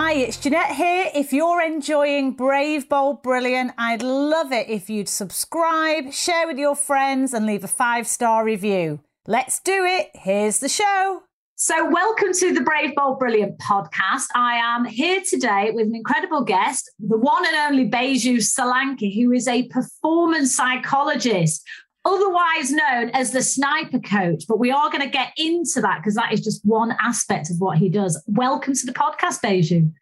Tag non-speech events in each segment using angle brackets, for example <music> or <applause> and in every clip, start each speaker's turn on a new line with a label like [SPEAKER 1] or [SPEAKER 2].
[SPEAKER 1] Hi, it's Jeanette here. If you're enjoying Brave, Bold, Brilliant, I'd love it if you'd subscribe, share with your friends, and leave a five star review. Let's do it. Here's the show.
[SPEAKER 2] So, welcome to the Brave, Bold, Brilliant podcast. I am here today with an incredible guest, the one and only Baiju Solanki, who is a performance psychologist, otherwise known as the sniper coach. But we are going to get into that because that is just one aspect of what he does. Welcome to the podcast, Baiju.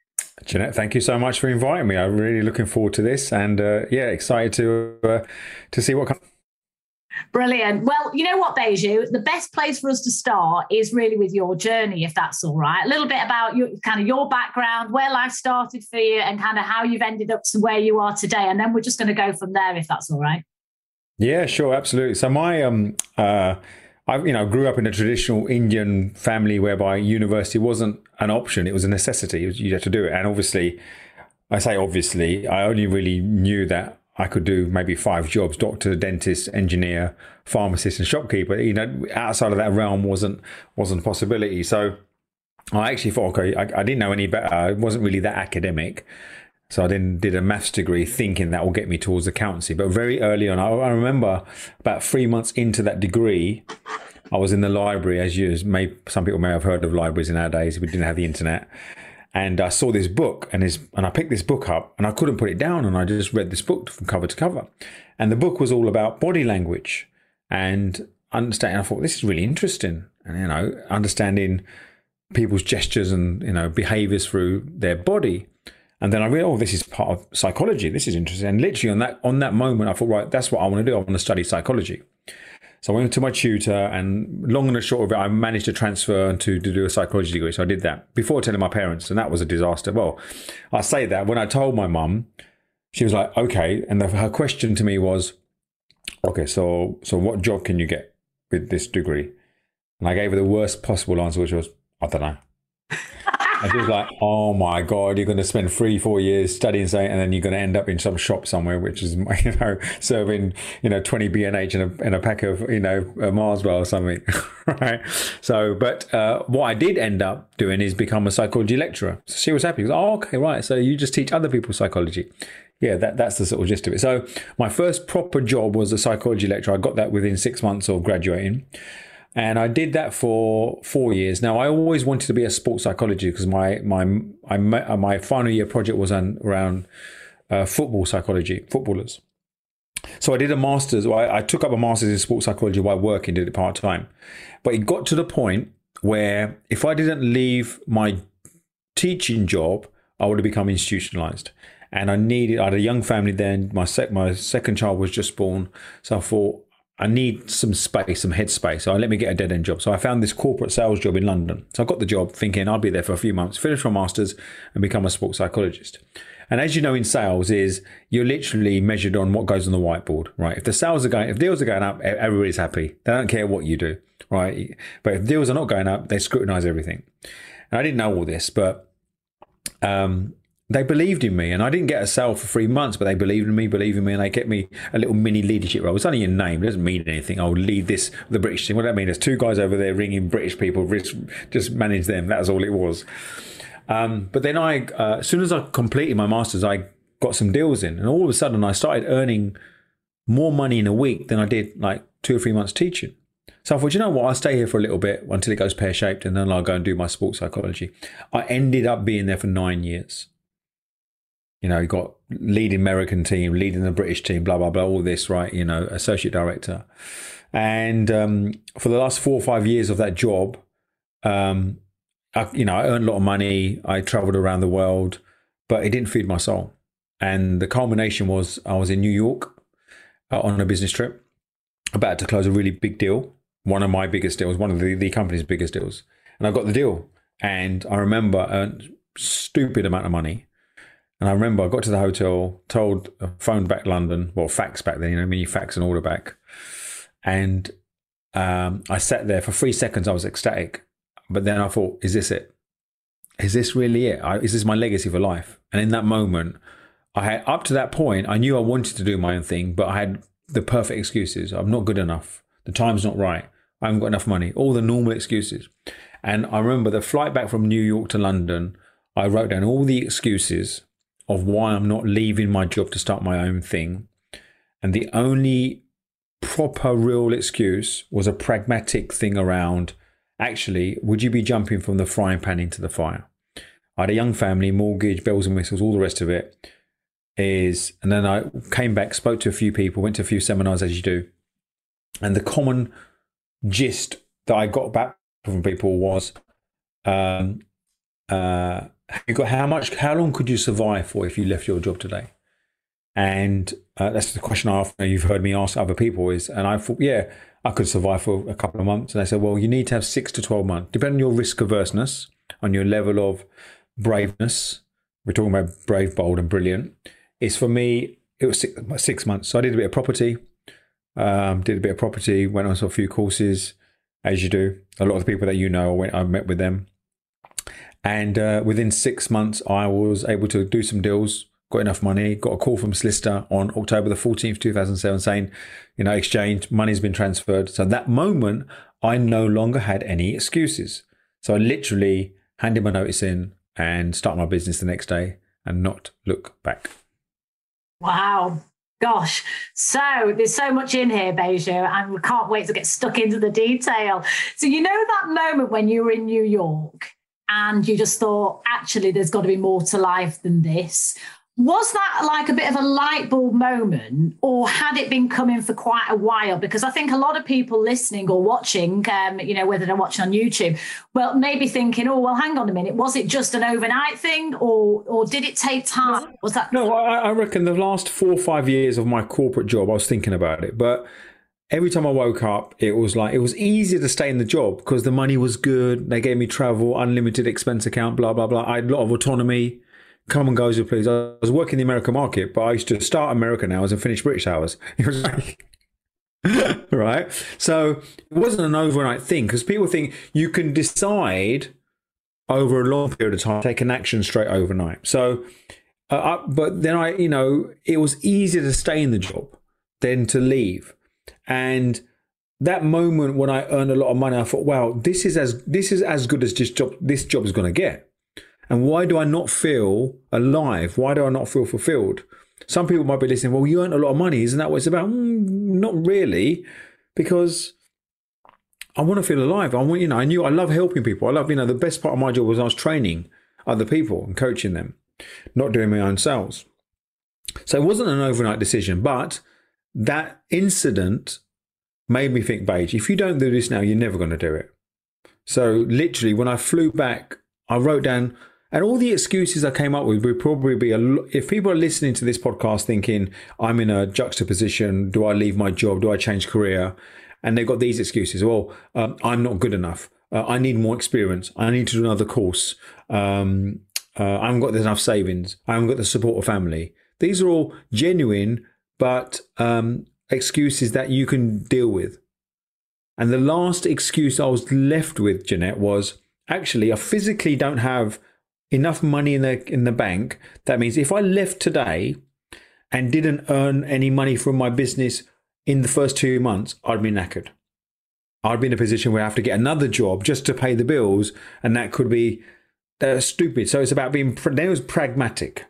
[SPEAKER 3] Jeanette, thank you so much for inviting me. I'm really looking forward to this, and uh, yeah, excited to uh, to see what comes.
[SPEAKER 2] Brilliant. Well, you know what, Baiju? The best place for us to start is really with your journey, if that's all right. A little bit about your kind of your background, where life started for you, and kind of how you've ended up to where you are today. And then we're just going to go from there, if that's all right.
[SPEAKER 3] Yeah, sure, absolutely. So my um uh I you know grew up in a traditional Indian family whereby university wasn't an option; it was a necessity. Was, you had to do it, and obviously, I say obviously, I only really knew that I could do maybe five jobs: doctor, dentist, engineer, pharmacist, and shopkeeper. You know, outside of that realm wasn't wasn't a possibility. So I actually thought, okay, I, I didn't know any better. I wasn't really that academic. So I then did a maths degree thinking that will get me towards accountancy. But very early on, I, I remember about three months into that degree, I was in the library, as you may some people may have heard of libraries in our days. We didn't have the internet, and I saw this book, and this, and I picked this book up, and I couldn't put it down, and I just read this book from cover to cover, and the book was all about body language and understanding. I thought this is really interesting, and you know, understanding people's gestures and you know behaviors through their body. And then I realized, oh, this is part of psychology. This is interesting. And literally on that on that moment, I thought, right, that's what I want to do. I want to study psychology. So I went to my tutor, and long and short of it, I managed to transfer to, to do a psychology degree. So I did that before telling my parents, and that was a disaster. Well, I say that when I told my mum, she was like, okay. And the, her question to me was, okay, so so what job can you get with this degree? And I gave her the worst possible answer, which was, I don't know. I like, oh my god, you're going to spend three, four years studying something, and then you're going to end up in some shop somewhere, which is <laughs> you know serving you know 20 B&H and a, and a pack of you know Mars bar or something, <laughs> right? So, but uh, what I did end up doing is become a psychology lecturer. So she was happy. Was, oh, okay, right. So you just teach other people psychology. Yeah, that, that's the sort of gist of it. So my first proper job was a psychology lecturer. I got that within six months of graduating. And I did that for four years. Now, I always wanted to be a sports psychologist because my my I, my final year project was on, around uh, football psychology, footballers. So I did a master's. Well, I, I took up a master's in sports psychology while working, did it part time. But it got to the point where if I didn't leave my teaching job, I would have become institutionalized. And I needed. I had a young family then. My sec, my second child was just born, so I thought I need some space, some headspace. So let me get a dead end job. So I found this corporate sales job in London. So I got the job thinking I'd be there for a few months, finish my masters, and become a sports psychologist. And as you know, in sales, is you're literally measured on what goes on the whiteboard, right? If the sales are going, if deals are going up, everybody's happy. They don't care what you do, right? But if deals are not going up, they scrutinize everything. And I didn't know all this, but um, they believed in me and I didn't get a sale for three months, but they believed in me, believed in me, and they get me a little mini leadership role. It's only a name, it doesn't mean anything. I'll lead this, the British team. What does that mean? There's two guys over there ringing British people, just manage them. That's all it was. Um, but then I, uh, as soon as I completed my master's, I got some deals in, and all of a sudden I started earning more money in a week than I did like two or three months teaching. So I thought, you know what, I'll stay here for a little bit until it goes pear shaped, and then I'll go and do my sports psychology. I ended up being there for nine years. You know, you got leading American team, leading the British team, blah blah blah. All this, right? You know, associate director, and um, for the last four or five years of that job, um, I, you know, I earned a lot of money. I travelled around the world, but it didn't feed my soul. And the culmination was I was in New York uh, on a business trip, about to close a really big deal, one of my biggest deals, one of the, the company's biggest deals, and I got the deal. And I remember a stupid amount of money. And I remember I got to the hotel, told, uh, phoned back London, well, fax back then, you know, I you fax an order back. And um, I sat there for three seconds. I was ecstatic. But then I thought, is this it? Is this really it? Is this my legacy for life? And in that moment, I had, up to that point, I knew I wanted to do my own thing, but I had the perfect excuses. I'm not good enough. The time's not right. I haven't got enough money. All the normal excuses. And I remember the flight back from New York to London, I wrote down all the excuses of why I'm not leaving my job to start my own thing. And the only proper, real excuse was a pragmatic thing around actually, would you be jumping from the frying pan into the fire? I had a young family, mortgage, bells and whistles, all the rest of it. Is and then I came back, spoke to a few people, went to a few seminars as you do, and the common gist that I got back from people was, um, uh, you got how much, how long could you survive for if you left your job today? And uh, that's the question I often you've heard me ask other people is, and I thought, yeah, I could survive for a couple of months. And they said, well, you need to have six to 12 months, depending on your risk averseness, on your level of braveness. We're talking about brave, bold, and brilliant. It's for me, it was six, six months. So I did a bit of property, um, did a bit of property, went on to a few courses, as you do. A lot of the people that you know, I went, I met with them. And uh, within six months, I was able to do some deals, got enough money, got a call from solicitor on October the 14th, 2007, saying, you know, exchange, money's been transferred. So that moment, I no longer had any excuses. So I literally handed my notice in and start my business the next day and not look back.
[SPEAKER 2] Wow. Gosh, so there's so much in here, Baiju, and we can't wait to get stuck into the detail. So, you know, that moment when you were in New York and you just thought, actually, there's got to be more to life than this. Was that like a bit of a light bulb moment, or had it been coming for quite a while? Because I think a lot of people listening or watching, um, you know, whether they're watching on YouTube, well, maybe thinking, "Oh, well, hang on a minute, was it just an overnight thing, or or did it take time? Was that
[SPEAKER 3] no? I, I reckon the last four or five years of my corporate job, I was thinking about it, but every time I woke up, it was like it was easier to stay in the job because the money was good. They gave me travel, unlimited expense account, blah blah blah. I had a lot of autonomy come and go as you please. I was working the American market, but I used to start American hours and finish British hours. <laughs> It was like, <laughs> right? So it wasn't an overnight thing because people think you can decide over a long period of time, take an action straight overnight. So, uh, I, but then I, you know, it was easier to stay in the job than to leave. And that moment when I earned a lot of money, I thought, wow, this is as this is as good as this job this job is going to get. And why do I not feel alive? Why do I not feel fulfilled? Some people might be listening, well, you earned a lot of money. Isn't that what it's about? Mm, not really, because I want to feel alive. I want, you know, I knew I love helping people. I love, you know, the best part of my job was I was training other people and coaching them, not doing my own sales. So it wasn't an overnight decision, but that incident made me think, Beige, if you don't do this now, you're never going to do it. So literally, when I flew back, I wrote down and all the excuses I came up with would probably be a, if people are listening to this podcast thinking I'm in a juxtaposition, do I leave my job? Do I change career? And they've got these excuses. Well, um, I'm not good enough. Uh, I need more experience. I need to do another course. Um, uh, I haven't got enough savings. I haven't got the support of family. These are all genuine, but um, excuses that you can deal with. And the last excuse I was left with, Jeanette, was actually I physically don't have enough money in the in the bank. That means if I left today and didn't earn any money from my business in the first two months, I'd be knackered. I'd be in a position where I have to get another job just to pay the bills, and that could be uh, stupid. So it's about being. Then it was pragmatic.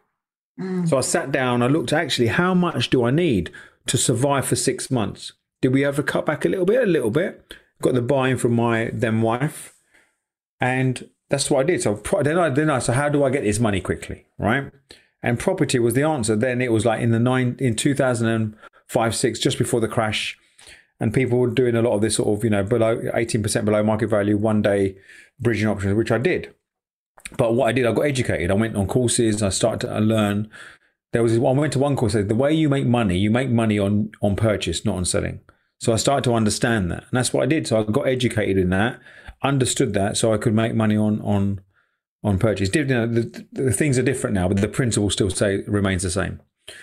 [SPEAKER 3] So I sat down. I looked actually how much do I need to survive for six months? Did we ever cut back a little bit? A little bit. Got the buy-in from my then wife, and that's what I did. So then I then I so how do I get this money quickly, right? And property was the answer. Then it was like in the nine in two thousand and five six, just before the crash, and people were doing a lot of this sort of you know below eighteen percent below market value one day bridging options, which I did. But what I did, I got educated. I went on courses. I started to learn. There was one. I went to one course. Said, the way you make money, you make money on on purchase, not on selling. So I started to understand that, and that's what I did. So I got educated in that. understood that, so I could make money on on on purchase. You know, the, the things are different now, but the principle still say remains the same.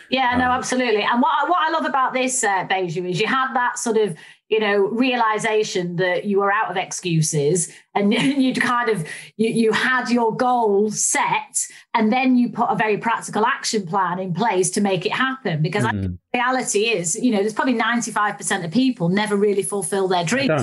[SPEAKER 2] Yeah, no, um, absolutely. And what I, what I love about this, uh, is you had that sort of you know realization that you were out of excuses and <laughs> you'd kind of you, you had your goal set and then you put a very practical action plan in place to make it happen because mm. reality is you know there's probably 95% of people never really fulfill their dreams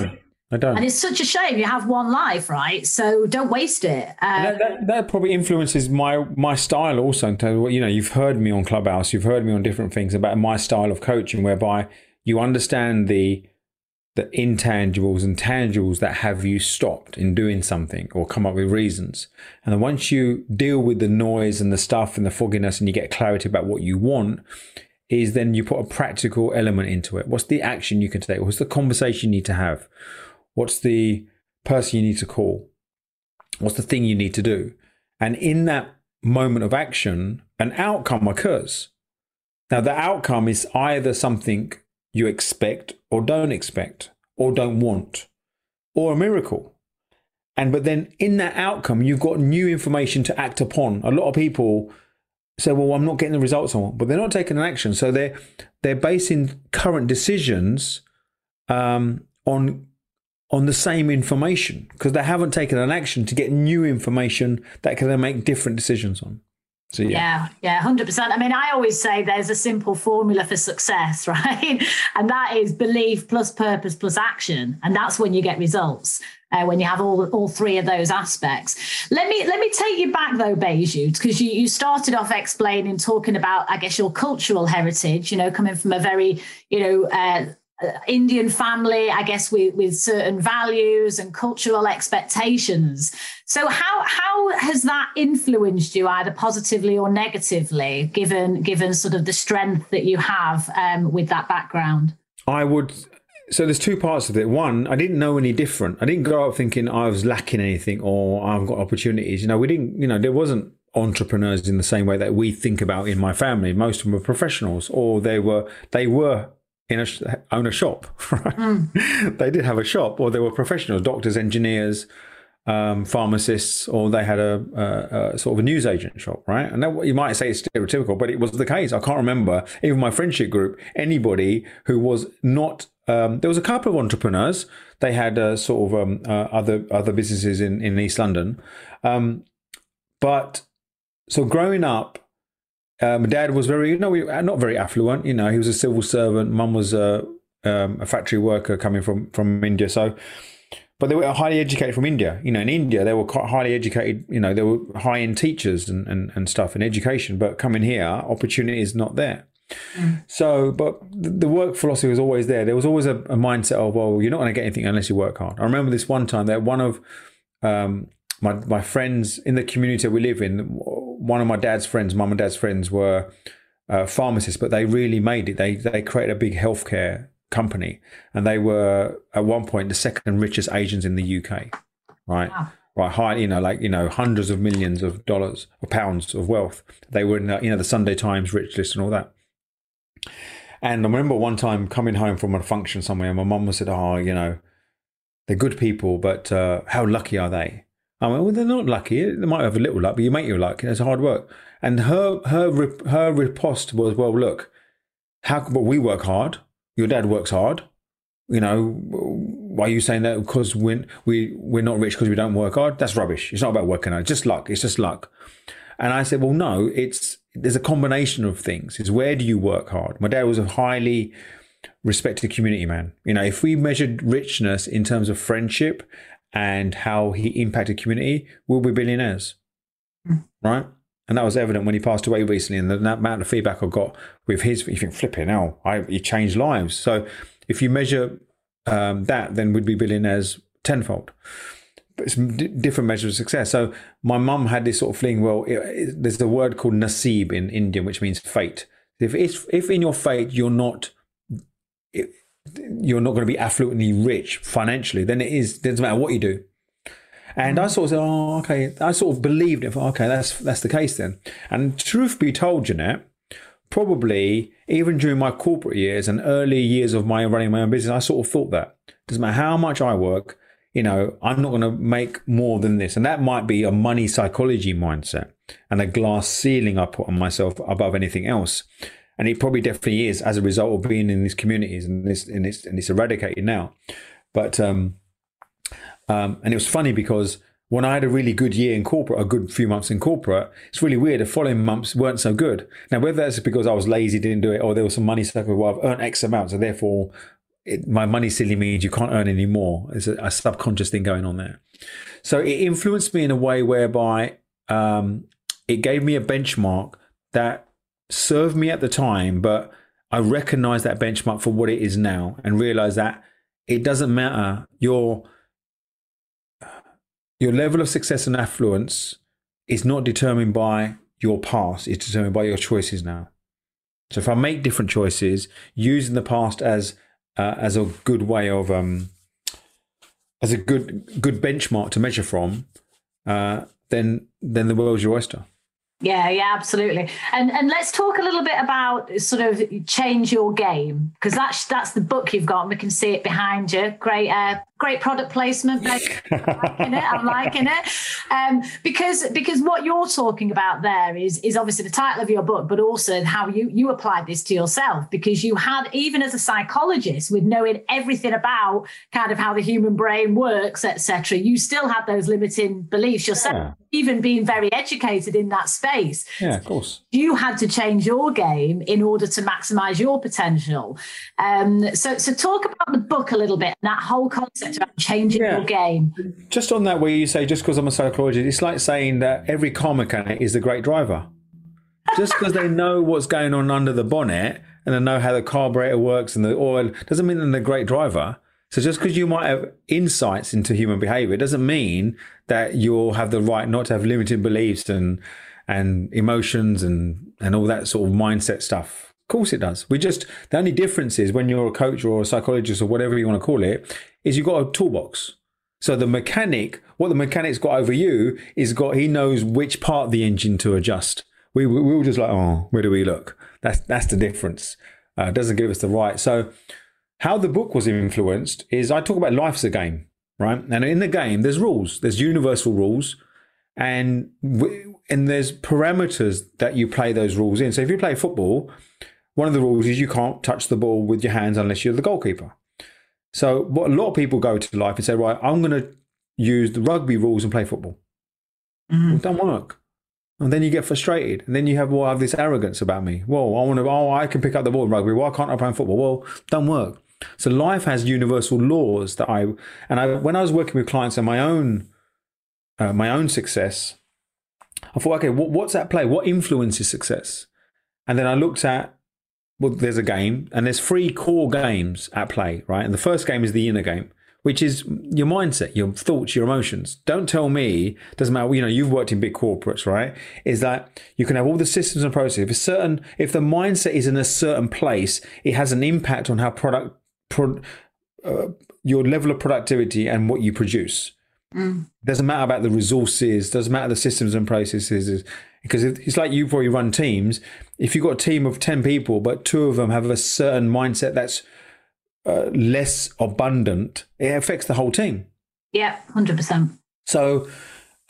[SPEAKER 3] I don't.
[SPEAKER 2] And it's such a shame. You have one life, right? So don't waste it.
[SPEAKER 3] Um, that, that, that, probably influences my my style also. You know, you've heard me on Clubhouse, you've heard me on different things about my style of coaching, whereby you understand the the intangibles and tangibles that have you stopped in doing something or come up with reasons. And then once you deal with the noise and the stuff and the fogginess and you get clarity about what you want, is then you put a practical element into it. What's the action you can take? What's the conversation you need to have? What's the person you need to call? What's the thing you need to do? And in that moment of action, an outcome occurs. Now, the outcome is either something you expect or don't expect or don't want or a miracle. And but then in that outcome, you've got new information to act upon. A lot of people say, well, I'm not getting the results I want, but they're not taking an action. So they're they're basing current decisions um, on on the same information because they haven't taken an action to get new information that can then make different decisions on.
[SPEAKER 2] So, yeah. yeah, hundred percent. I mean, I always say there's a simple formula for success, <laughs> right? and that is belief plus purpose plus action, and that's when you get results. Uh, when you have all all three of those aspects. Let me let me take you back though, Baiju, because you, you started off explaining, talking about, I guess, your cultural heritage. You know, coming from a very, you know, uh, Indian family, I guess, with, with certain values and cultural expectations. So, how how has that influenced you, either positively or negatively, given given sort of the strength that you have um, with that background?
[SPEAKER 3] I would. So there's two parts of it. One, I didn't know any different. I didn't grow up thinking I was lacking anything or I've got opportunities. You know, we didn't. You know, there wasn't entrepreneurs in the same way that we think about in my family. Most of them were professionals, or they were they were in a own a shop. <laughs> Right? Mm. they did have a shop, or they were professionals, doctors, engineers, um, pharmacists, or they had a, a, a, sort of a newsagent shop, right? And that, you might say it's stereotypical, but it was the case. I can't remember even my friendship group anybody who was not. Um, there was a couple of entrepreneurs. They had uh, sort of um, uh, other other businesses in in East London, um, but so growing up, uh, my dad was very, you know, not very affluent. You know, he was a civil servant. Mum was a, um, a factory worker coming from from India. So, but they were highly educated from India. You know, in India they were quite highly educated. You know, they were high end teachers and, and and stuff in education. But coming here, opportunity is not there. Mm. So, but the work philosophy was always there. There was always a, a mindset of, well, you're not going to get anything unless you work hard. I remember this one time that one of um, my my friends in the community we live in, one of my dad's friends, mum and dad's friends, were uh, pharmacists, but they really made it. They they created a big healthcare company, and they were at one point the second richest Asians in the UK, right? Wow. Right, high, you know, like you know, hundreds of millions of dollars or pounds of wealth. They were in, the, you know, the Sunday Times rich list and all that. And I remember one time coming home from a function somewhere, and my mum said, "Oh, you know, they're good people, but uh, how lucky are they?" I mean, well, they're not lucky. They might have a little luck, but you make your luck. It's hard work. And her her her riposte was, well, look, how? But we work hard. Your dad works hard. You know, why are you saying that? Because we we we're not rich because we don't work hard. That's rubbish. It's not about working hard. It's just luck. It's just luck. And I said, well, no. It's there's a combination of things. It's where do you work hard? My dad was a highly respected community man. You know, if we measured richness in terms of friendship and how he impacted community, we'll be billionaires, mm. right? And that was evident when he passed away recently, and the, amount of feedback I got with his, you think, flipping hell, I, he changed lives. So if you measure um, that, then we'd be billionaires tenfold. But it's d- different measures of success. So my mum had this sort of thing. Well, it, it, there's a word called nasib in Indian, which means fate. If if, if in your fate you're not you're not going to be affluently rich financially, then it is. It doesn't matter what you do. And I mm. sort of said, oh, okay. I sort of believed it. Okay, that's that's the case then. And truth be told, Jeanette, probably even during my corporate years and early years of my running my own business, I sort of thought that doesn't matter how much I work, you know, I'm not going to make more than this. And that might be a money psychology mindset and a glass ceiling I put on myself above anything else. And it probably definitely is as a result of being in these communities and this and it's and it's eradicated now. But um, um, and it was funny because when I had a really good year in corporate, a good few months in corporate, it's really weird. The following months weren't so good. Now, whether that's because I was lazy, didn't do it, or there was some money stuck, well, I've earned X amount, so therefore it, my money silly means you can't earn any more. There's a, a, subconscious thing going on there. So it influenced me in a way whereby um, it gave me a benchmark that served me at the time, but I recognize that benchmark for what it is now and realize that it doesn't matter your your level of success and affluence is not determined by your past, it's determined by your choices now. So if I make different choices, using the past as uh, as a good way of um, as a good good benchmark to measure from, uh, then then the world's your oyster.
[SPEAKER 2] Yeah, yeah, absolutely. And and let's talk a little bit about sort of change your game because that's that's the book you've got. And we can see it behind you. Great, uh, great product placement. I'm liking it. I'm liking it. Um, because because what you're talking about there is is obviously the title of your book, but also how you you applied this to yourself because you had even as a psychologist with knowing everything about kind of how the human brain works, etc. You still had those limiting beliefs yourself. Yeah. Even being very educated in that space.
[SPEAKER 3] Yeah, of course.
[SPEAKER 2] You had to change your game in order to maximize your potential. Um, so, so talk about the book a little bit and that whole concept about changing yeah. your game.
[SPEAKER 3] Just on that, where you say, just because I'm a psychologist, it's like saying that every car mechanic is the great driver. Just because they know what's going on under the bonnet and they know how the carburetor works and the oil doesn't mean they're a great driver. So just because you might have insights into human behavior doesn't mean that you'll have the right not to have limited beliefs and and emotions and and all that sort of mindset stuff Of course it does. We just the only difference is when you're a coach or a psychologist or whatever you want to call it, is you've got a toolbox. So the mechanic, what the mechanic's got over you is got he knows which part of the engine to adjust. We we were just like, oh, where do we look? That's that's the difference. Uh, doesn't give us the right. So how the book was influenced is I talk about life's a game, right? And in the game, there's rules. There's universal rules, and and there's parameters that you play those rules in. So if you play football, one of the rules is you can't touch the ball with your hands unless you're the goalkeeper. So what a lot of people go to life and say, right, I'm going to use the rugby rules and play football. Mm-hmm. Well, it don't work. And then you get frustrated. And then you have, well, I have this arrogance about me. Well, I want to, oh, I can pick up the ball in rugby. Why can't I play football? Well, don't work. So life has universal laws that I, and I, when I was working with clients on my own, uh, my own success, I thought, okay, what, what's at play? What influences success? And then I looked at well, there's a game, and there's three core games at play, right? And the first game is the inner game, which is your mindset, your thoughts, your emotions. Don't tell me, doesn't matter, you know, you've worked in big corporates, right? Is that you can have all the systems and processes. If a certain, if the mindset is in a certain place, it has an impact on how product, pro, uh, your level of productivity and what you produce. Mm. Doesn't matter about the resources, doesn't matter the systems and processes because it's like you probably run teams. If you've got a team of 10 people, but two of them have a certain mindset that's uh, less abundant, it affects the whole team.
[SPEAKER 2] Yeah, 100%.
[SPEAKER 3] So,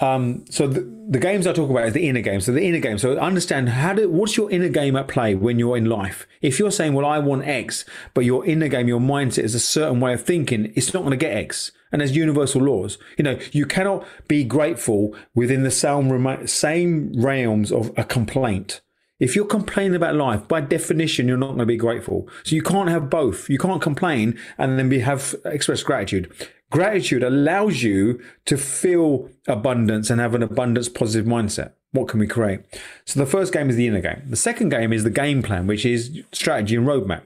[SPEAKER 3] um, so the, the, games I talk about is the inner game. So the inner game. So understand how do what's your inner game at play when you're in life. If you're saying, "Well, I want X," but your inner game, your mindset is a certain way of thinking, it's not going to get X and there's universal laws. You know, you cannot be grateful within the same, same realms of a complaint. If you're complaining about life, by definition, you're not going to be grateful. So you can't have both. You can't complain and then be, have express gratitude. Gratitude allows you to feel abundance and have an abundance positive mindset. What can we create? So the first game is the inner game. The second game is the game plan, which is strategy and roadmap.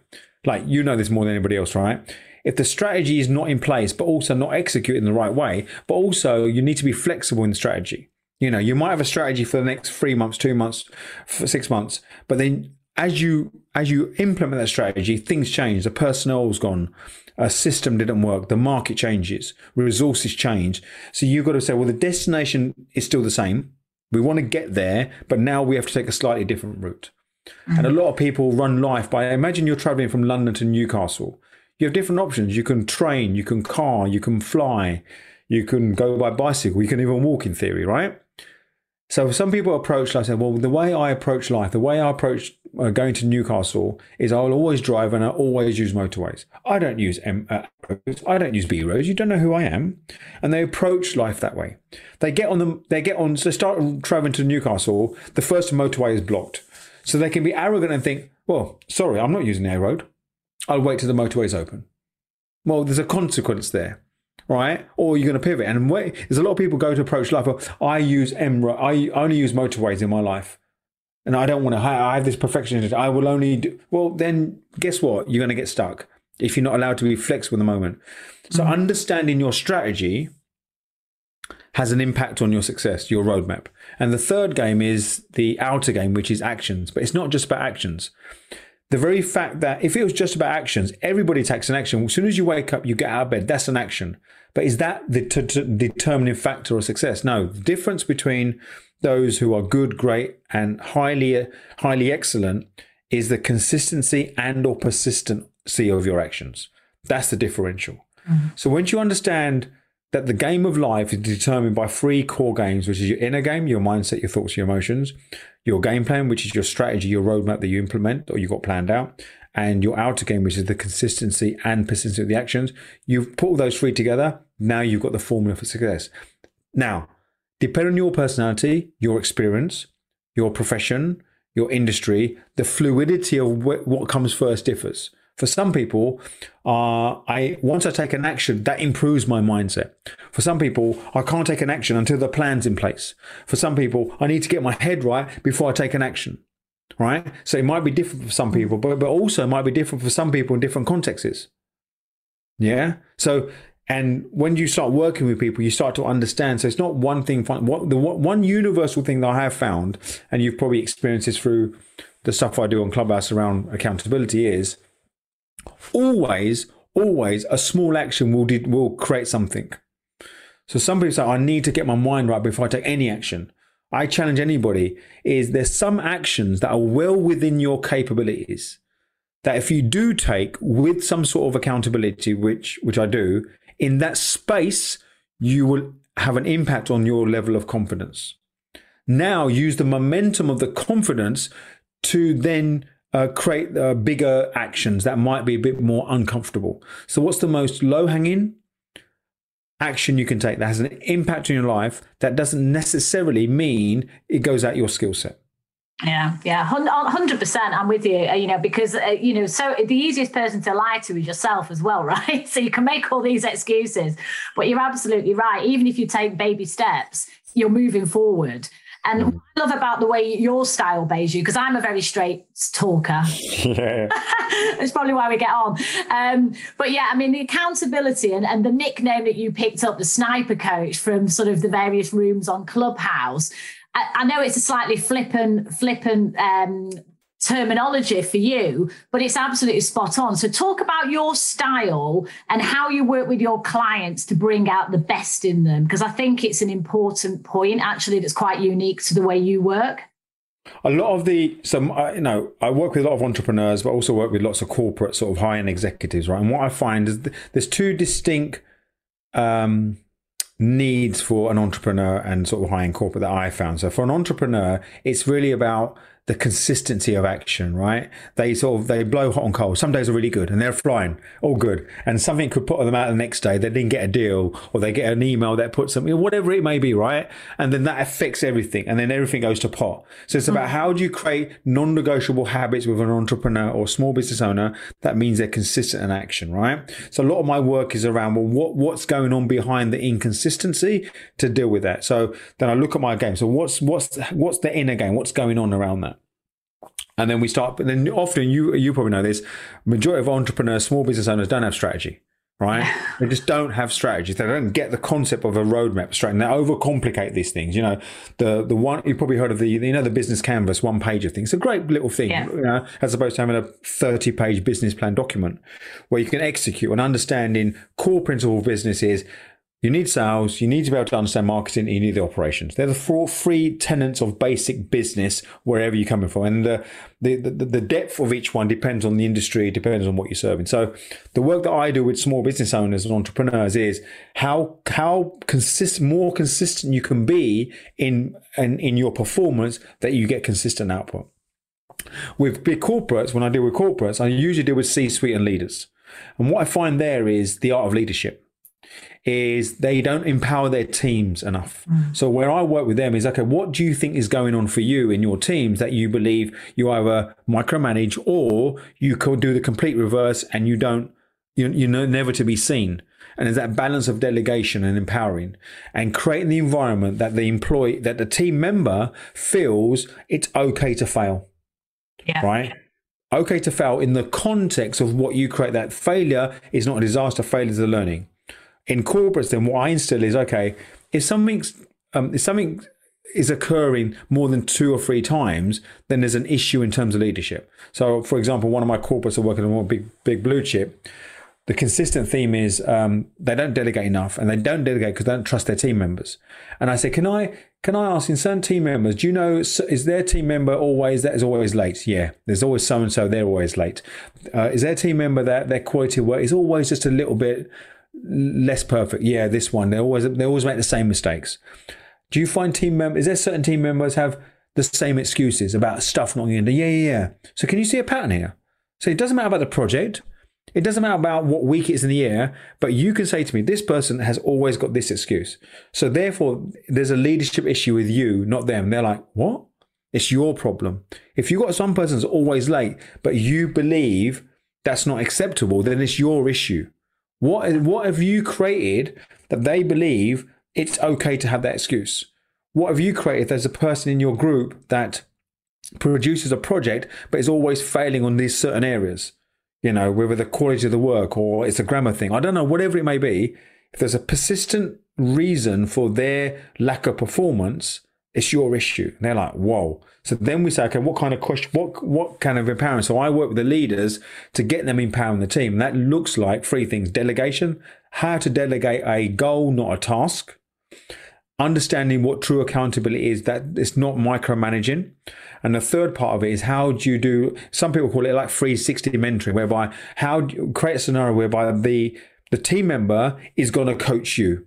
[SPEAKER 3] Like you know this more than anybody else, right? if the strategy is not in place, but also not executed in the right way, but also you need to be flexible in the strategy. You know, you might have a strategy for the next three months, two months, six months, but then as you as you implement that strategy, things change. The personnel's gone, a system didn't work, the market changes, resources change. So you've got to say, well, the destination is still the same. We want to get there, but now we have to take a slightly different route. Mm-hmm. And a lot of people run life by imagine you're traveling from London to Newcastle You have different options. You can train, you can car, you can fly, you can go by bicycle, you can even walk in theory, right? So some people approach life, said, well, the way I approach life, the way I approach uh, going to Newcastle is I'll always drive and I always use motorways. I don't use M uh. I don't use B roads. You don't know who I am. And they approach life that way. They get on them. They get on. So they start traveling to Newcastle. The first motorway is blocked. So they can be arrogant and think, well, sorry, I'm not using A road. I'll wait till the motorway's open. Well, there's a consequence there right? Or you're going to pivot. And wait, there's a lot of people go to approach life. I use M. I only use motorways in my life, and I don't want to. I have this perfectionist. I will only do. Well, then guess what? You're going to get stuck if you're not allowed to be flexible in the moment. So mm-hmm. understanding your strategy has an impact on your success, your roadmap. And the third game is the outer game, which is actions. But it's not just about actions the very fact that if it was just about actions, everybody takes an action. As soon as you wake up, you get out of bed. That's an action. But is that the t- t- determining factor of success? No. The difference between those who are good, great, and highly, highly excellent is the consistency and or persistency of your actions. That's the differential. Mm-hmm. So once you understand that the game of life is determined by three core games, which is your inner game, your mindset, your thoughts, your emotions, your game plan, which is your strategy, your roadmap that you implement or you got planned out, and your outer game, which is the consistency and persistence of the actions. You've put all those three together. Now you've got the formula for success. Now, depending on your personality, your experience, your profession, your industry, the fluidity of what comes first differs. For some people, uh, I once I take an action, that improves my mindset. For some people, I can't take an action until the plan's in place. For some people, I need to get my head right before I take an action. Right? So it might be different for some people, but but also it might be different for some people in different contexts. Yeah. So and when you start working with people, you start to understand. So it's not one thing. What the one universal thing that I have found, and you've probably experienced this through the stuff I do on Clubhouse around accountability, is always, always a small action will will create something. So some people say, I need to get my mind right before I take any action. I challenge anybody is there's some actions that are well within your capabilities that if you do take with some sort of accountability, which which I do, in that space, you will have an impact on your level of confidence. Now use the momentum of the confidence to then uh, create uh, bigger actions that might be a bit more uncomfortable. So, what's the most low hanging action you can take that has an impact on your life that doesn't necessarily mean it goes out your skill set?
[SPEAKER 2] Yeah, yeah, hundred percent. I'm with you. Uh, you know, because uh, you know, so the easiest person to lie to is yourself as well, <laughs> right? So you can make all these excuses, but you're absolutely right. Even if you take baby steps, you're moving forward. And mm. I love about the way your style Baiju, because I'm a very straight talker. Yeah. <laughs> That's probably why we get on. Um, but yeah, I mean, the accountability and, and the nickname that you picked up, the sniper coach from sort of the various rooms on Clubhouse. I, I know it's a slightly flippant, flippant um, terminology for you, but it's absolutely spot on. So, talk about your style and how you work with your clients to bring out the best in them, because I think it's an important point actually that's quite unique to the way you work.
[SPEAKER 3] A lot of the, so, you know, I work with a lot of entrepreneurs, but also work with lots of corporate sort of high end executives, right? And what I find is there's two distinct um, needs for an entrepreneur and sort of high end corporate that I found. So, for an entrepreneur, it's really about the consistency of action, right? They sort of they blow hot and cold. Some days are really good and they're flying, all good. And something could put them out the next day. They didn't get a deal or they get an email that puts something, whatever it may be, right? And then that affects everything. And then everything goes to pot. So it's about mm. how do you create non-negotiable habits with an entrepreneur or small business owner that means they're consistent in action, right? So a lot of my work is around well, what what's going on behind the inconsistency to deal with that. So then I look at my game. So what's what's what's the inner game? What's going on around that? And then we start, but then often you you probably know this, majority of entrepreneurs, small business owners don't have strategy, right? <laughs> they just don't have strategy. They don't get the concept of a roadmap strategy. They overcomplicate these things. You know, the the one you probably heard of the you know the business canvas, one page of things. It's a great little thing, yeah. you know, as opposed to having a thirty page business plan document where you can execute and understanding core principle of business is You need sales, you need to be able to understand marketing, you need the operations. They're the four three tenets of basic business wherever you're coming from. And the, the, the, the depth of each one depends on the industry, depends on what you're serving. So the work that I do with small business owners and entrepreneurs is how how consist more consistent you can be in, in in your performance that you get consistent output. With big corporates, when I deal with corporates, I usually deal with C-suite and leaders. And what I find there is the art of leadership is they don't empower their teams enough. Mm. So where I work with them is okay, what do you think is going on for you in your teams that you believe you either micromanage or you could do the complete reverse and you don't you you know never to be seen. And there's that balance of delegation and empowering and creating the environment that the employee that the team member feels it's okay to fail.
[SPEAKER 2] Yeah.
[SPEAKER 3] Right? Okay to fail in the context of what you create. That failure is not a disaster, failure is a learning in corporates, then what I instill is okay, if something's um, if something is occurring more than two or three times, then there's an issue in terms of leadership. So, for example, one of my corporates are working on a big big blue chip. The consistent theme is um, they don't delegate enough, and they don't delegate because they don't trust their team members. And I say, can I can I ask in certain team members, do you know is their team member always that is always late? Yeah, there's always so and so they're always late. Uh, is their team member that their quality work is always just a little bit less perfect. Yeah, this one they always they always make the same mistakes. Do you find team members? Is there certain team members have the same excuses about stuff not getting done? Yeah, yeah, yeah. So can you see a pattern here? So it doesn't matter about the project. It doesn't matter about what week it's in the year, but you can say to me, this person has always got this excuse. So therefore, there's a leadership issue with you, not them. They're like, what? It's your problem. If you've got some person's always late, but you believe that's not acceptable, then it's your issue. What what have you created that they believe it's okay to have that excuse? What have you created? There's a person in your group that produces a project but is always failing on these certain areas. You know, whether the quality of the work or it's a grammar thing. I don't know, whatever it may be. If there's a persistent reason for their lack of performance, it's your issue. And they're like, whoa. So then we say, okay, what kind of question, what what kind of empowerment? So I work with the leaders to get them empowering the team. And that looks like three things: delegation, how to delegate a goal, not a task. Understanding what true accountability is, that it's not micromanaging. And the third part of it is how do you do, some people call it like 360 mentoring, whereby how create a scenario whereby the, the team member is going to coach you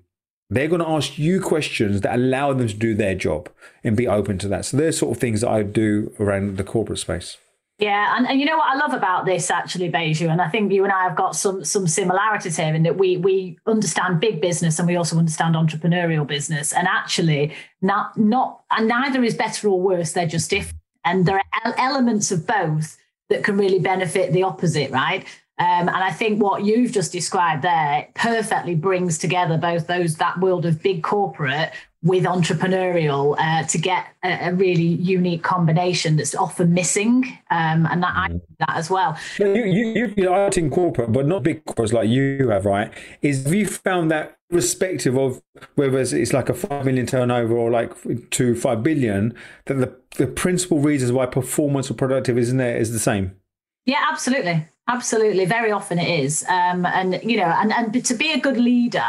[SPEAKER 3] they're going to ask you questions that allow them to do their job and be open to that. So there's sort of things that I do around the corporate space.
[SPEAKER 2] Yeah, and, and you know what I love about this actually, Baiju, and I think you and I have got some some similarities here in that we we understand big business and we also understand entrepreneurial business, and actually not not and neither is better or worse; they're just different, and there are elements of both that can really benefit the opposite, right? Um, and I think what you've just described there perfectly brings together both those that world of big corporate with entrepreneurial uh, to get a, a, really unique combination that's often missing. Um, and that I mm. that as well.
[SPEAKER 3] You, you, you are in corporate, but not big corporates like you have, right? Is have you found that respective of whether it's like a five million turnover or like to five billion, that the, the principal reasons why performance or productive isn't there is the same?
[SPEAKER 2] Yeah, absolutely. Absolutely. Very often it is. Um, and, you know, and, and to be a good leader,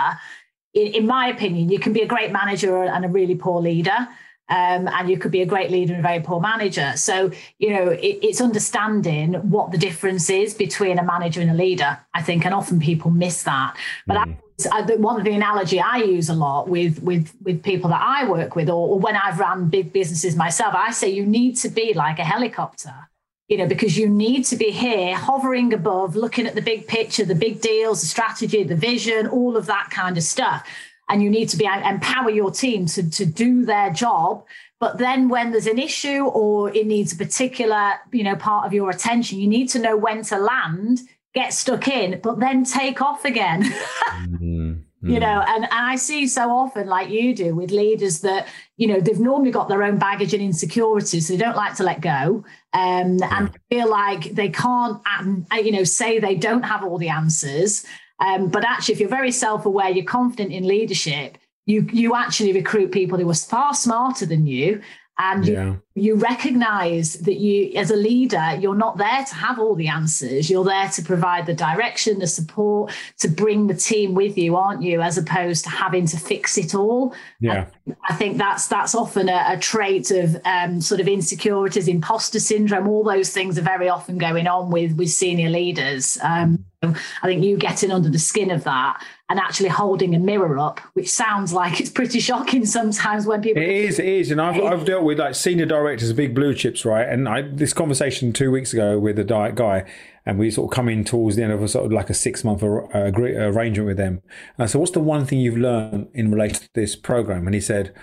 [SPEAKER 2] in, in, my opinion, you can be a great manager and a really poor leader. Um, and you could be a great leader and a very poor manager. So, you know, it, it's understanding what the difference is between a manager and a leader, I think, and often people miss that. But mm. I, I, one of the analogy I use a lot with with with people that I work with, or, or when I've run big businesses myself, I say you need to be like a helicopter you know, because you need to be here hovering above, looking at the big picture, the big deals, the strategy, the vision, all of that kind of stuff. And you need to be empower your team to, to do their job. But then when there's an issue or it needs a particular, you know, part of your attention, you need to know when to land, get stuck in, but then take off again. <laughs> mm-hmm you hmm. know and, and i see so often like you do with leaders that you know they've normally got their own baggage and insecurities so they don't like to let go um, and feel like they can't um, you know say they don't have all the answers um, but actually if you're very self-aware you're confident in leadership you you actually recruit people who are far smarter than you and yeah. you, you recognize that you as a leader you're not there to have all the answers. You're there to provide the direction the support to bring the team with you aren't you as opposed to having to fix it all?
[SPEAKER 3] Yeah.
[SPEAKER 2] I, I think that's that's often a, a trait of um, sort of insecurities imposter syndrome. All those things are very often going on with with senior leaders. Um, I think you getting under the skin of that and actually holding a mirror up, which sounds like it's pretty shocking sometimes when people.
[SPEAKER 3] It is, it is, and I've, I've dealt with like senior directors of big blue chips, right? And I this conversation two weeks ago with a diet guy, and we sort of come in towards the end of a sort of like a six month uh, arrangement with them. And I said, "What's the one thing you've learned in relation to this program?" And he said,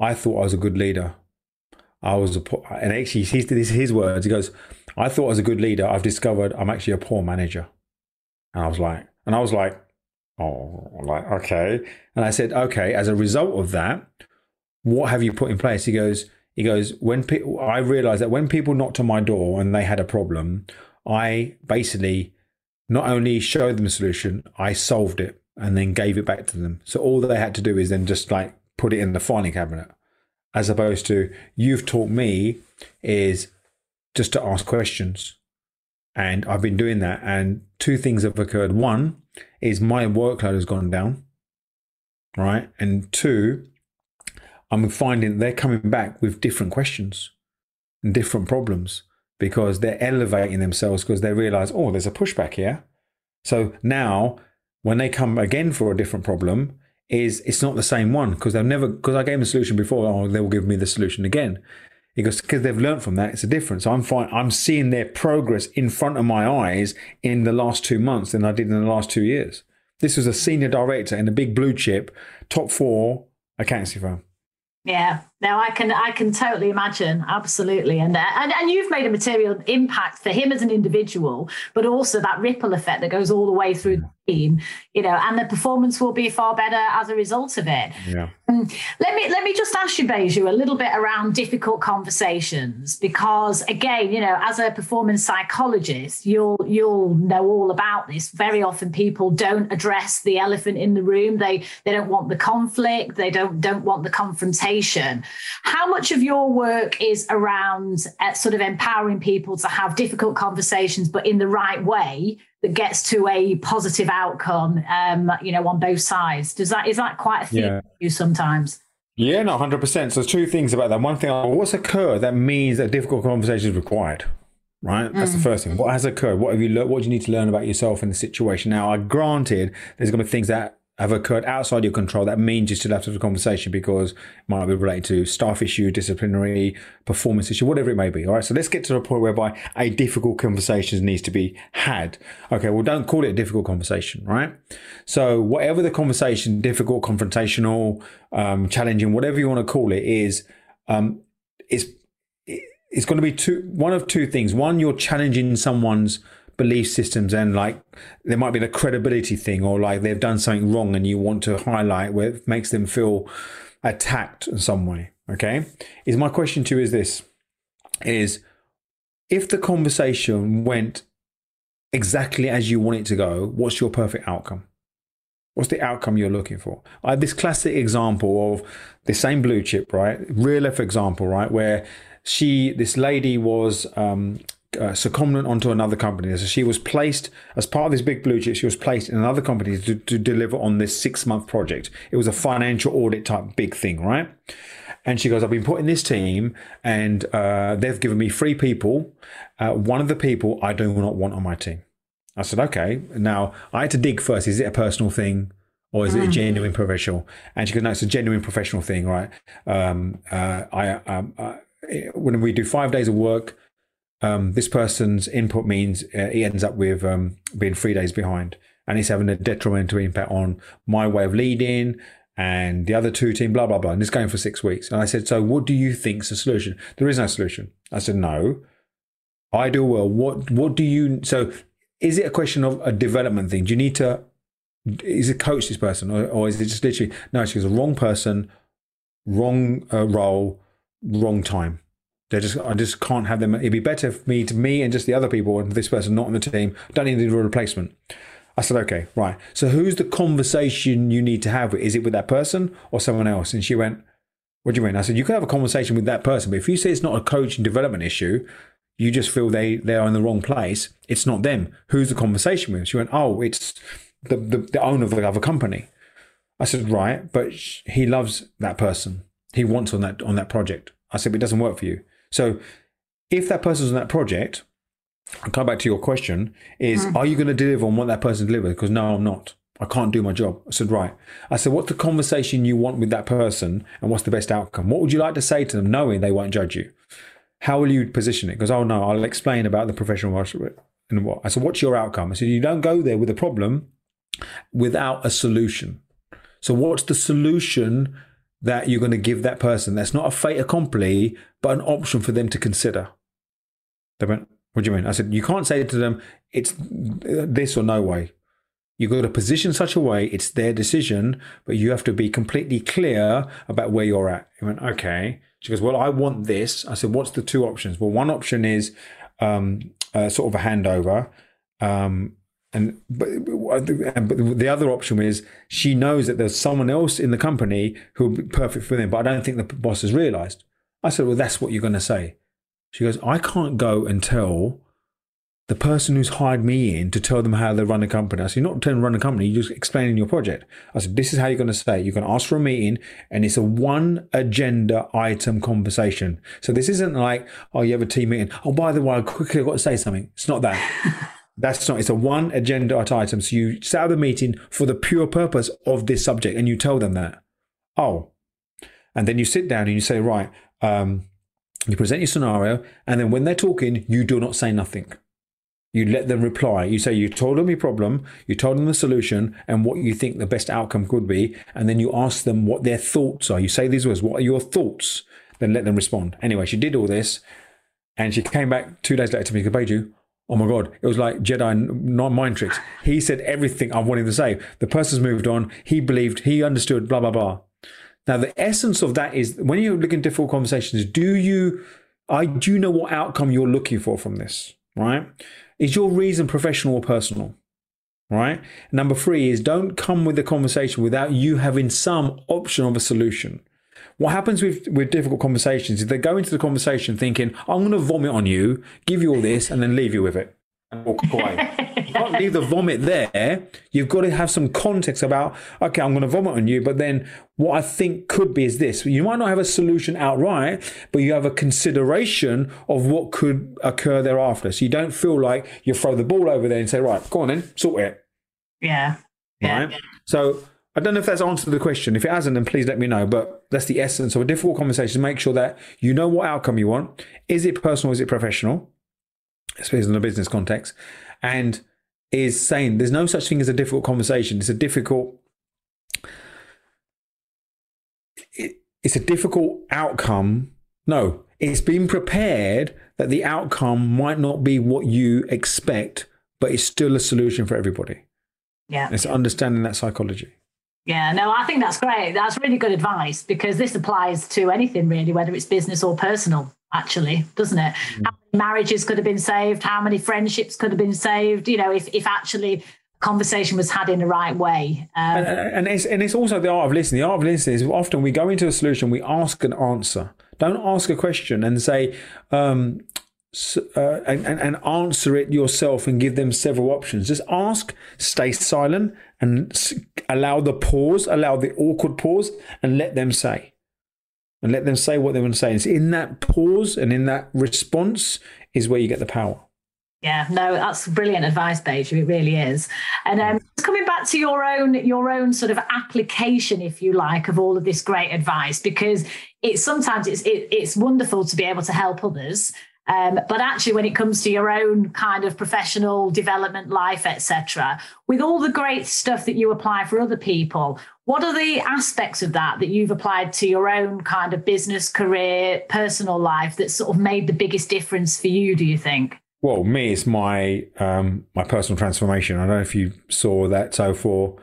[SPEAKER 3] "I thought I was a good leader. I was a poor, and actually, he's, these his words. He goes, "I thought I was a good leader. I've discovered I'm actually a poor manager." And I was like, and I was like, oh, like, okay. And I said, okay, as a result of that, what have you put in place? He goes, he goes, when people, I realized that when people knocked on my door and they had a problem, I basically not only showed them a solution, I solved it and then gave it back to them. So all they had to do is then just like put it in the filing cabinet, as opposed to you've taught me is just to ask questions. And I've been doing that. And two things have occurred. One is my workload has gone down, right? And two, I'm finding they're coming back with different questions and different problems because they're elevating themselves because they realize, oh, there's a pushback here. So now when they come again for a different problem, is it's not the same one because they've never because I gave them a solution before, oh, they will give me the solution again. Goes, because they've learned from that, it's a difference. I'm fine. I'm seeing their progress in front of my eyes in the last two months than I did in the last two years. This was a senior director in a big blue chip, top four accountancy firm.
[SPEAKER 2] Yeah, no, I can I can totally imagine, absolutely, and uh, and and you've made a material impact for him as an individual, but also that ripple effect that goes all the way through the team, you know, and the performance will be far better as a result of it.
[SPEAKER 3] Yeah.
[SPEAKER 2] Um, let me let me just ask you, Baiju, a little bit around difficult conversations because again, you know, as a performance psychologist, you'll you'll know all about this. Very often, people don't address the elephant in the room. They they don't want the conflict. They don't don't want the confrontation. How much of your work is around uh, sort of empowering people to have difficult conversations, but in the right way? that gets to a positive outcome um, you know on both sides? Does that is that quite a thing yeah. you sometimes?
[SPEAKER 3] Yeah no 100% so two things about that. One thing what's occurred that means that difficult conversation is required right? That's mm. the first thing. What has occurred? What have you learned what do you need to learn about yourself in the situation? Now i granted there's going to be things that have occurred outside your control, that means you still have to have a conversation because it might be related to staff issue, disciplinary, performance issue, whatever it may be. All right. So let's get to the point whereby a difficult conversation needs to be had. Okay. Well, don't call it a difficult conversation, right? So whatever the conversation, difficult, confrontational, um, challenging, whatever you want to call it is, um, it's, it's going to be two, one of two things. One, you're challenging someone's belief systems and like there might be the credibility thing or like they've done something wrong and you want to highlight where it makes them feel attacked in some way okay is my question to you is this is if the conversation went exactly as you want it to go what's your perfect outcome What's the outcome you're looking for? I have this classic example of the same blue chip, right? Real life example, right? Where she, this lady was um, uh, secondment onto another company. So she was placed as part of this big blue chip. She was placed in another company to, to deliver on this six month project. It was a financial audit type big thing, right? And she goes, I've been put in this team, and uh, they've given me three people. Uh, one of the people I do not want on my team. I said, okay. Now I had to dig first. Is it a personal thing? or is it a mm. genuine professional? And she goes, no, it's a genuine professional thing, right? Um, uh, I, um, uh, when we do five days of work, um, this person's input means uh, he ends up with um, being three days behind, and he's having a detrimental impact on my way of leading and the other two team, blah blah blah. And it's going for six weeks. And I said, so what do you think's the solution? There is no solution. I said, no. I do well. What what do you? So is it a question of a development thing? Do you need to? Is it coach this person, or, or is it just literally no? She's the wrong person, wrong uh, role, wrong time. They just, I just can't have them. It'd be better for me to me and just the other people and this person not on the team. Don't need a replacement. I said, okay, right. So who's the conversation you need to have? Is it with that person or someone else? And she went, What do you mean? I said, you can have a conversation with that person, but if you say it's not a coaching development issue, you just feel they, they are in the wrong place, it's not them. Who's the conversation with? She went, oh, it's the, the, the owner of the other company. I said, right, but he loves that person. He wants on that on that project. I said, but it doesn't work for you. So if that person's on that project, I'll come back to your question, is mm. are you going to deliver on what that person delivered? Because no, I'm not. I can't do my job. I said, right. I said, what's the conversation you want with that person and what's the best outcome? What would you like to say to them knowing they won't judge you? How will you position it? Because, oh no, I'll explain about the professional and what. I said, what's your outcome? I said, you don't go there with a problem without a solution. So, what's the solution that you're going to give that person? That's not a fait accompli, but an option for them to consider. They went, What do you mean? I said, You can't say to them, It's this or no way. You've got to position such a way, it's their decision, but you have to be completely clear about where you're at. He went, Okay. She goes, Well, I want this. I said, What's the two options? Well, one option is um, uh, sort of a handover. Um, and but, but the other option is she knows that there's someone else in the company who will be perfect for them, but I don't think the boss has realized. I said, Well, that's what you're going to say. She goes, I can't go and tell the person who's hired me in to tell them how they run a company. I said, You're not telling run a company, you're just explaining your project. I said, This is how you're going to say it. You're going to ask for a meeting, and it's a one agenda item conversation. So this isn't like, Oh, you have a team meeting. Oh, by the way, quickly, I've got to say something. It's not that. That's not, it's a one agenda item. So you set up a meeting for the pure purpose of this subject and you tell them that. Oh. And then you sit down and you say, right, um, you present your scenario. And then when they're talking, you do not say nothing. You let them reply. You say you told them your problem, you told them the solution, and what you think the best outcome could be. And then you ask them what their thoughts are. You say these words, what are your thoughts? Then let them respond. Anyway, she did all this. And she came back two days later to me, Baiju, Oh my God, it was like Jedi non mind tricks. He said everything I wanted to say. The person's moved on. He believed, he understood, blah, blah, blah. Now, the essence of that is when you're looking at difficult conversations, do you, I do you know what outcome you're looking for from this, right? Is your reason professional or personal? Right. Number three is don't come with the conversation without you having some option of a solution. What happens with, with difficult conversations is they go into the conversation thinking, I'm going to vomit on you, give you all this, and then leave you with it and walk away. you can't leave the vomit there. You've got to have some context about, okay, I'm going to vomit on you, but then what I think could be is this. You might not have a solution outright, but you have a consideration of what could occur thereafter. So you don't feel like you throw the ball over there and say, right, go on then, sort it.
[SPEAKER 2] Yeah.
[SPEAKER 3] Right. Yeah. So I don't know if that's answered the question. If it hasn't, then please let me know. But that's the essence of a difficult conversation. Make sure that you know what outcome you want. Is it personal? Is it professional? Especially in a business context. And is saying there's no such thing as a difficult conversation. It's a difficult. it's a difficult outcome. No, it's being prepared that the outcome might not be what you expect, but it's still a solution for everybody.
[SPEAKER 2] Yeah.
[SPEAKER 3] It's understanding that psychology.
[SPEAKER 2] Yeah, no, I think that's great. That's really good advice because this applies to anything really, whether it's business or personal, actually, doesn't it? Mm. How many marriages could have been saved? How many friendships could have been saved? You know, if, if actually conversation was had in the right way.
[SPEAKER 3] Um, and, and, it's, and it's also the art of listening. The art of listening is often we go into a solution, we ask an answer. Don't ask a question and say, um, uh, and, and, answer it yourself and give them several options. Just ask, stay silent, and allow the pause, allow the awkward pause, and let them say. And let them say what they want to say. It's in that pause and in that response is where you get the power.
[SPEAKER 2] Yeah, no, that's brilliant advice, Baiju. It really is. And um, coming back to your own your own sort of application, if you like, of all of this great advice, because it's sometimes it's it, it's wonderful to be able to help others, um, but actually, when it comes to your own kind of professional development, life, etc., with all the great stuff that you apply for other people, what are the aspects of that that you've applied to your own kind of business, career, personal life that sort of made the biggest difference for you? Do you think?
[SPEAKER 3] Well, me, it's my um, my personal transformation. I don't know if you saw that. So for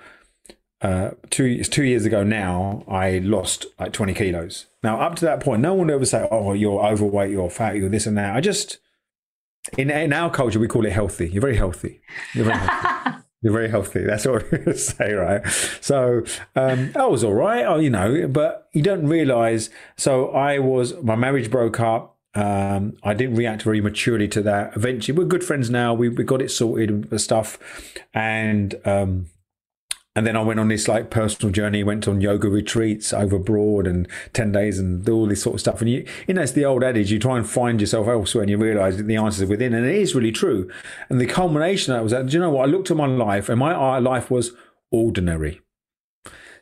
[SPEAKER 3] uh, two it's two years ago now, I lost like 20 kilos. Now, up to that point, no one would ever say, "Oh, you're overweight, you're fat, you're this and that." I just in in our culture we call it healthy. You're very healthy. You're very healthy. <laughs> You're very healthy. That's what we say, right? So um, I was all right, oh, you know, but you don't realize. So I was, my marriage broke up. Um, I didn't react very maturely to that. Eventually, we're good friends now. We, we got it sorted and stuff. And um, and then I went on this like personal journey, went on yoga retreats over abroad and 10 days and all this sort of stuff. And you, you know, it's the old adage, you try and find yourself elsewhere and you realize that the answers are within. And it is really true. And the culmination that was that, do you know what? I looked at my life and my life was ordinary.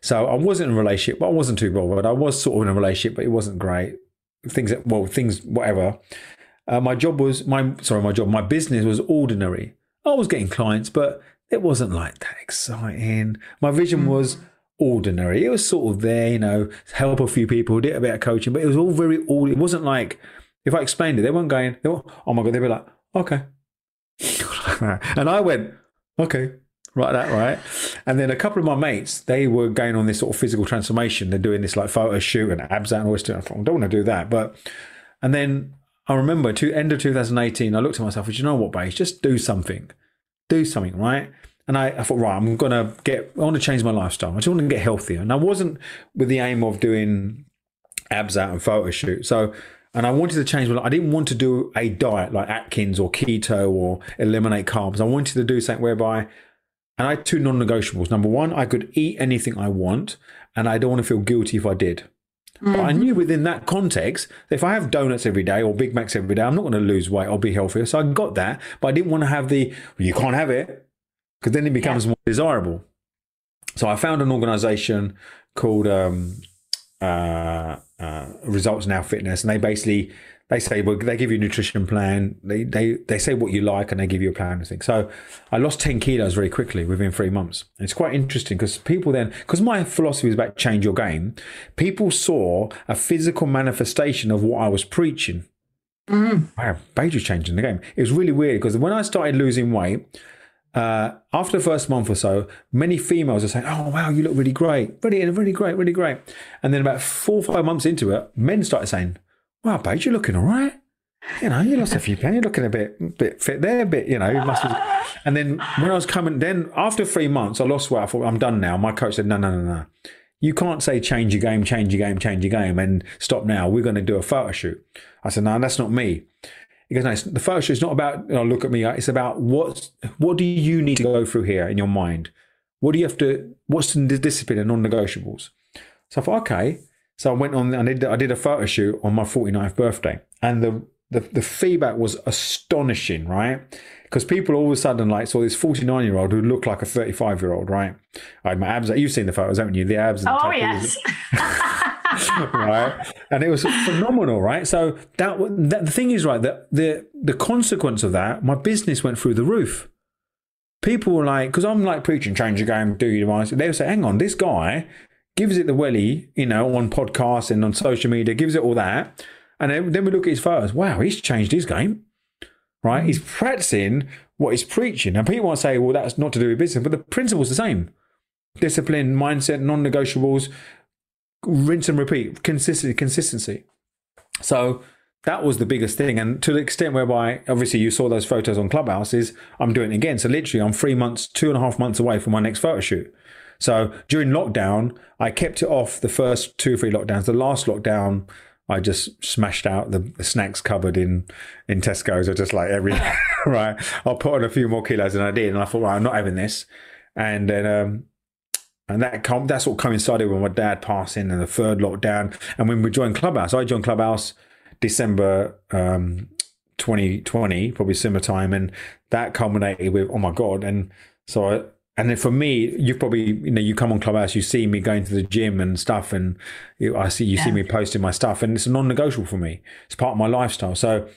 [SPEAKER 3] So I wasn't in a relationship, but I wasn't too bothered. I was sort of in a relationship, but it wasn't great. Things that, well, things, whatever. Uh, my job was, my, sorry, my job, my business was ordinary. I was getting clients, but it wasn't like that exciting. My vision mm. was ordinary. It was sort of there, you know, help a few people, did a bit of coaching, but it was all very all. It wasn't like if I explained it, they weren't going. They were, oh my god, they'd be like, okay, <laughs> and I went, okay, right, that right. And then a couple of my mates, they were going on this sort of physical transformation. They're doing this like photo shoot and abs and all this stuff. I don't want to do that, but and then I remember to end of 2018, I looked at myself, and you know what, Bays, just do something do something, right? And I, I thought, right, I'm going to get, I want to change my lifestyle. I just want to get healthier. And I wasn't with the aim of doing abs out and photo shoot. So, and I wanted to change my. I didn't want to do a diet like Atkins or keto or eliminate carbs. I wanted to do something whereby, and I had two non negotiables. Number one, I could eat anything I want, and I don't want to feel guilty if I did. Mm-hmm. But I knew within that context, if I have donuts every day or Big Macs every day, I'm not going to lose weight. I'll be healthier. So I got that, but I didn't want to have the well, you can't have it because then it becomes yeah. more desirable. So I found an organization called um, uh, uh, Results Now Fitness, and they basically they say well they give you a nutrition plan. They they they say what you like and they give you a plan and things. So i lost 10 kilos very quickly within three months. And it's quite interesting because people then because my philosophy is about change your game. People saw a physical manifestation of what i was preaching. Mm. wow Baiju's changing the game. It was really weird because when i started losing weight uh, after the first month or so, many females are saying, "Oh wow, you look really great, really, really great, really great." And then about four or five months into it, men started saying, wow, babe, you're looking all right. You know, you lost a few pounds. You're looking a bit, bit fit there, a bit, you know. You must have... And then when I was coming, then after three months, I lost weight. I thought, I'm done now. My coach said, no, no, no, no. You can't say change your game, change your game, change your game, and stop now. We're going to do a photo shoot. I said, no, that's not me. He goes, no, the photo shoot is not about, you know, look at me. It's about what, what do you need to go through here in your mind? What do you have to, what's the discipline and non-negotiables? So I thought, okay. So I went on, I did, I did a photo shoot on my 49th birthday, and the, the, the feedback was astonishing, right? Because people all of a sudden like saw this 49 year old who looked like a 35 year old, right? I had my abs. You've seen the photos, haven't you? The abs. And
[SPEAKER 2] oh yes. <laughs> <laughs>
[SPEAKER 3] right, and it was phenomenal, right? So that, that the thing is, right, that the the consequence of that, my business went through the roof. People were like, because I'm like preaching, change your game, do your mind. They would say, hang on, this guy gives it the welly, you know, on podcasts and on social media, gives it all that. And then, we look at his photos. Wow, he's changed his game, right? He's practicing what he's preaching. And people want to say, well, that's not to do with business, but the principle's the same discipline, mindset, non negotiables, rinse and repeat, consistency, consistency. So that was the biggest thing. And to the extent whereby, obviously, you saw those photos on Clubhouse, is I'm doing it again. So literally, I'm three months, two and a half months away from my next photo shoot. So during lockdown, I kept it off the first two or three lockdowns. The last lockdown, I just smashed out the, the snacks cupboard in in Tesco's. I just like every <laughs> <laughs> right. I'll put on a few more kilos than I did, and I thought, right, I'm not having this. And then um, and that com- that's what coincided with my dad passing and the third lockdown. And when we joined Clubhouse, I joined Clubhouse December um, 2020, probably similar time, and that culminated with oh my god! And so I, and then for me, you've probably you know you come on Clubhouse, you see me going to the gym and stuff, and you, I see you yeah. see me posting my stuff, and it's non-negotiable for me. It's part of my lifestyle. So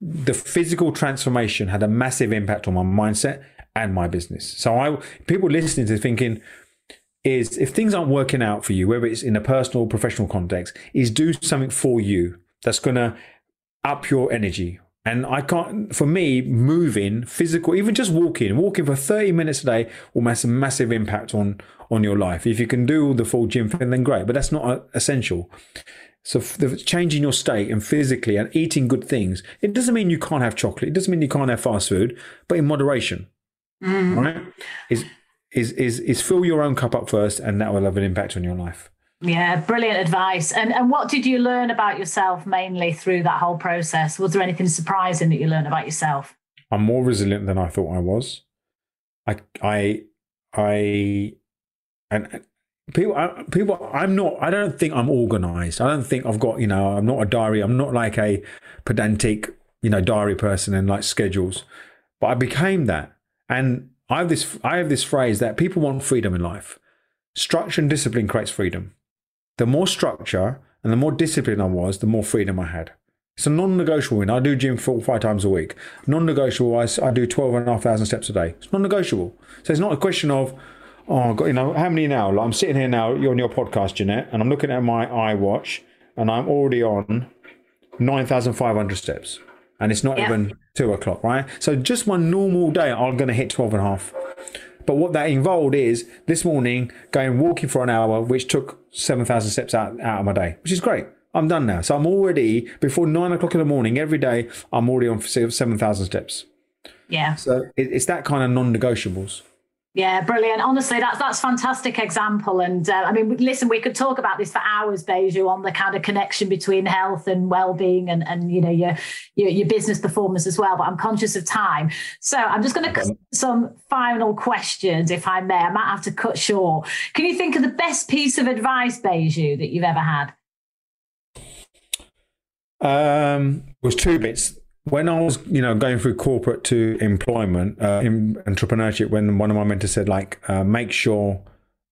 [SPEAKER 3] the physical transformation had a massive impact on my mindset and my business. So I people listening to thinking is if things aren't working out for you, whether it's in a personal or professional context, is do something for you that's going to up your energy, and I can't, for me, moving, physical, even just walking, walking for 30 minutes a day will make a massive impact on, on your life. If you can do the full gym thing, then great, but that's not uh, essential. So the changing your state and physically and eating good things, it doesn't mean you can't have chocolate. It doesn't mean you can't have fast food, but in moderation. mm. right? Is is is is fill your own cup up first, and that will have an impact on your life.
[SPEAKER 2] Yeah, brilliant advice. And and what did you learn about yourself mainly through that whole process? Was there anything surprising that you learned about yourself?
[SPEAKER 3] I'm more resilient than I thought I was. I I I and uh, people I, people I'm not I don't think I'm organized. I don't think I've got, you know, I'm not a diary. I'm not like a pedantic, you know, diary person and like schedules. But I became that. And I have this I have this phrase that people want freedom in life. Structure and discipline creates freedom the more structure and the more discipline I was, the more freedom I had. It's a non-negotiable win. I do gym four or five times a week. Non-negotiable, I, I do 12,500 steps a day. It's non-negotiable. So it's not a question of, oh, God, you know, how many now? Like I'm sitting here now, you're on your podcast, Jeanette, and I'm looking at my iWatch, and I'm already on 9,500 steps. And it's not yeah. even two o'clock, right? So just my normal day, I'm going to hit 12 and a half. But what that involved is this morning going walking for an hour, which took 7,000 steps out, out of my day, which is great. I'm done now. So I'm already, before nine o'clock in the morning, every day, I'm already on 7,000 steps.
[SPEAKER 2] Yeah.
[SPEAKER 3] So it's that kind of non negotiables.
[SPEAKER 2] Yeah, brilliant. Honestly, that's that's fantastic example. And uh, I mean, listen, we could talk about this for hours, Baiju, on the kind of connection between health and well-being, and and you know your your, your business performance as well. But I'm conscious of time, so I'm just going to some final questions, if I may. I might have to cut short. Can you think of the best piece of advice, Baiju, that you've ever had?
[SPEAKER 3] Um, was two bits when I was, you know, going through corporate to employment, uh, in entrepreneurship, when one of my mentors said, like, uh, make sure,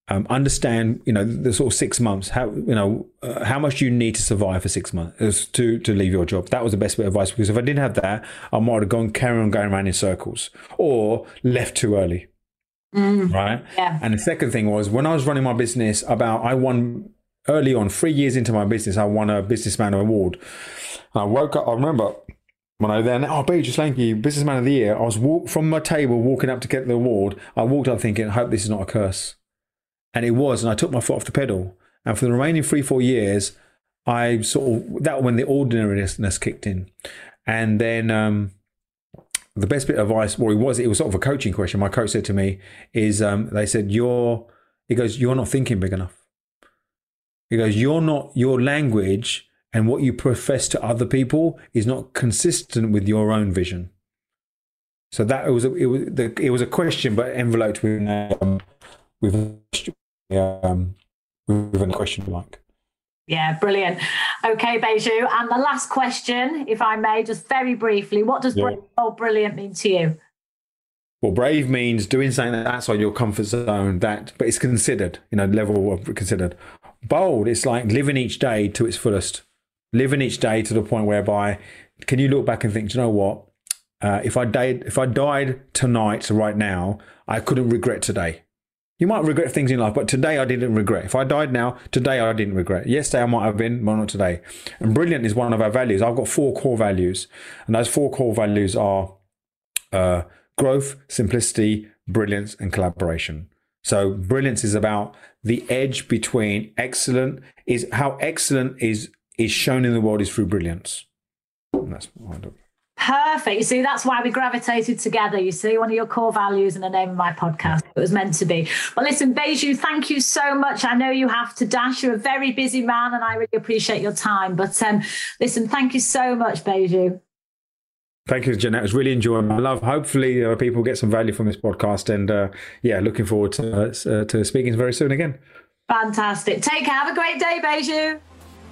[SPEAKER 3] um, understand, you know, the sort of six months, how, you know, uh, how much you need to survive for six months to to leave your job. That was the best bit of advice because if I didn't have that, I might have gone carry on going around in circles or left too early. Mm, right.
[SPEAKER 2] Yeah.
[SPEAKER 3] And the second thing was when I was running my business, about I won early on, three years into my business, I won a businessman award. I woke up. I remember when I then, oh, Baiju Solanki, Businessman of the Year, I was walk, from my table walking up to get the award. I walked up thinking, I hope this is not a curse. And it was, and I took my foot off the pedal. And for the remaining three, four years, I sort of, that when the ordinariness kicked in. And then um, the best bit of advice, well, it was, it was sort of a coaching question. My coach said to me, is um, they said, you're, he goes, you're not thinking big enough. He goes, you're not, your language and what you profess to other people is not consistent with your own vision. So that it was a, it was the, it was a question, but enveloped with um, with um, with a question like.
[SPEAKER 2] Yeah, brilliant. Okay, Baiju. And the last question, if I may, just very briefly, what does yeah. brave, brilliant mean to you?
[SPEAKER 3] Well, brave means doing something outside your comfort zone. That, but it's considered, you know, level of considered. Bold, it's like living each day to its fullest living each day to the point whereby can you look back and think, you know what? Uh, if I died, if I died tonight, right now, I couldn't regret today. You might regret things in life, but today I didn't regret. If I died now, today I didn't regret. Yesterday I might have been, but not today. And brilliant is one of our values. I've got four core values, and those four core values are uh, growth, simplicity, brilliance, and collaboration. So brilliance is about the edge between excellent is how excellent is is shown in the world is through brilliance. And that's I.
[SPEAKER 2] Perfect. You see, that's why we gravitated together. You see, one of your core values in the name of my podcast. It was meant to be. Well, listen, Baiju, thank you so much. I know you have to dash. You're a very busy man, and I really appreciate your time. But um, listen, thank you so much, Baiju.
[SPEAKER 3] Thank you, Jeanette. It was really enjoying my love. Hopefully, uh, people get some value from this podcast. And uh, yeah, looking forward to, uh, to speaking very soon again.
[SPEAKER 2] Fantastic. Take care. Have a great day, Baiju.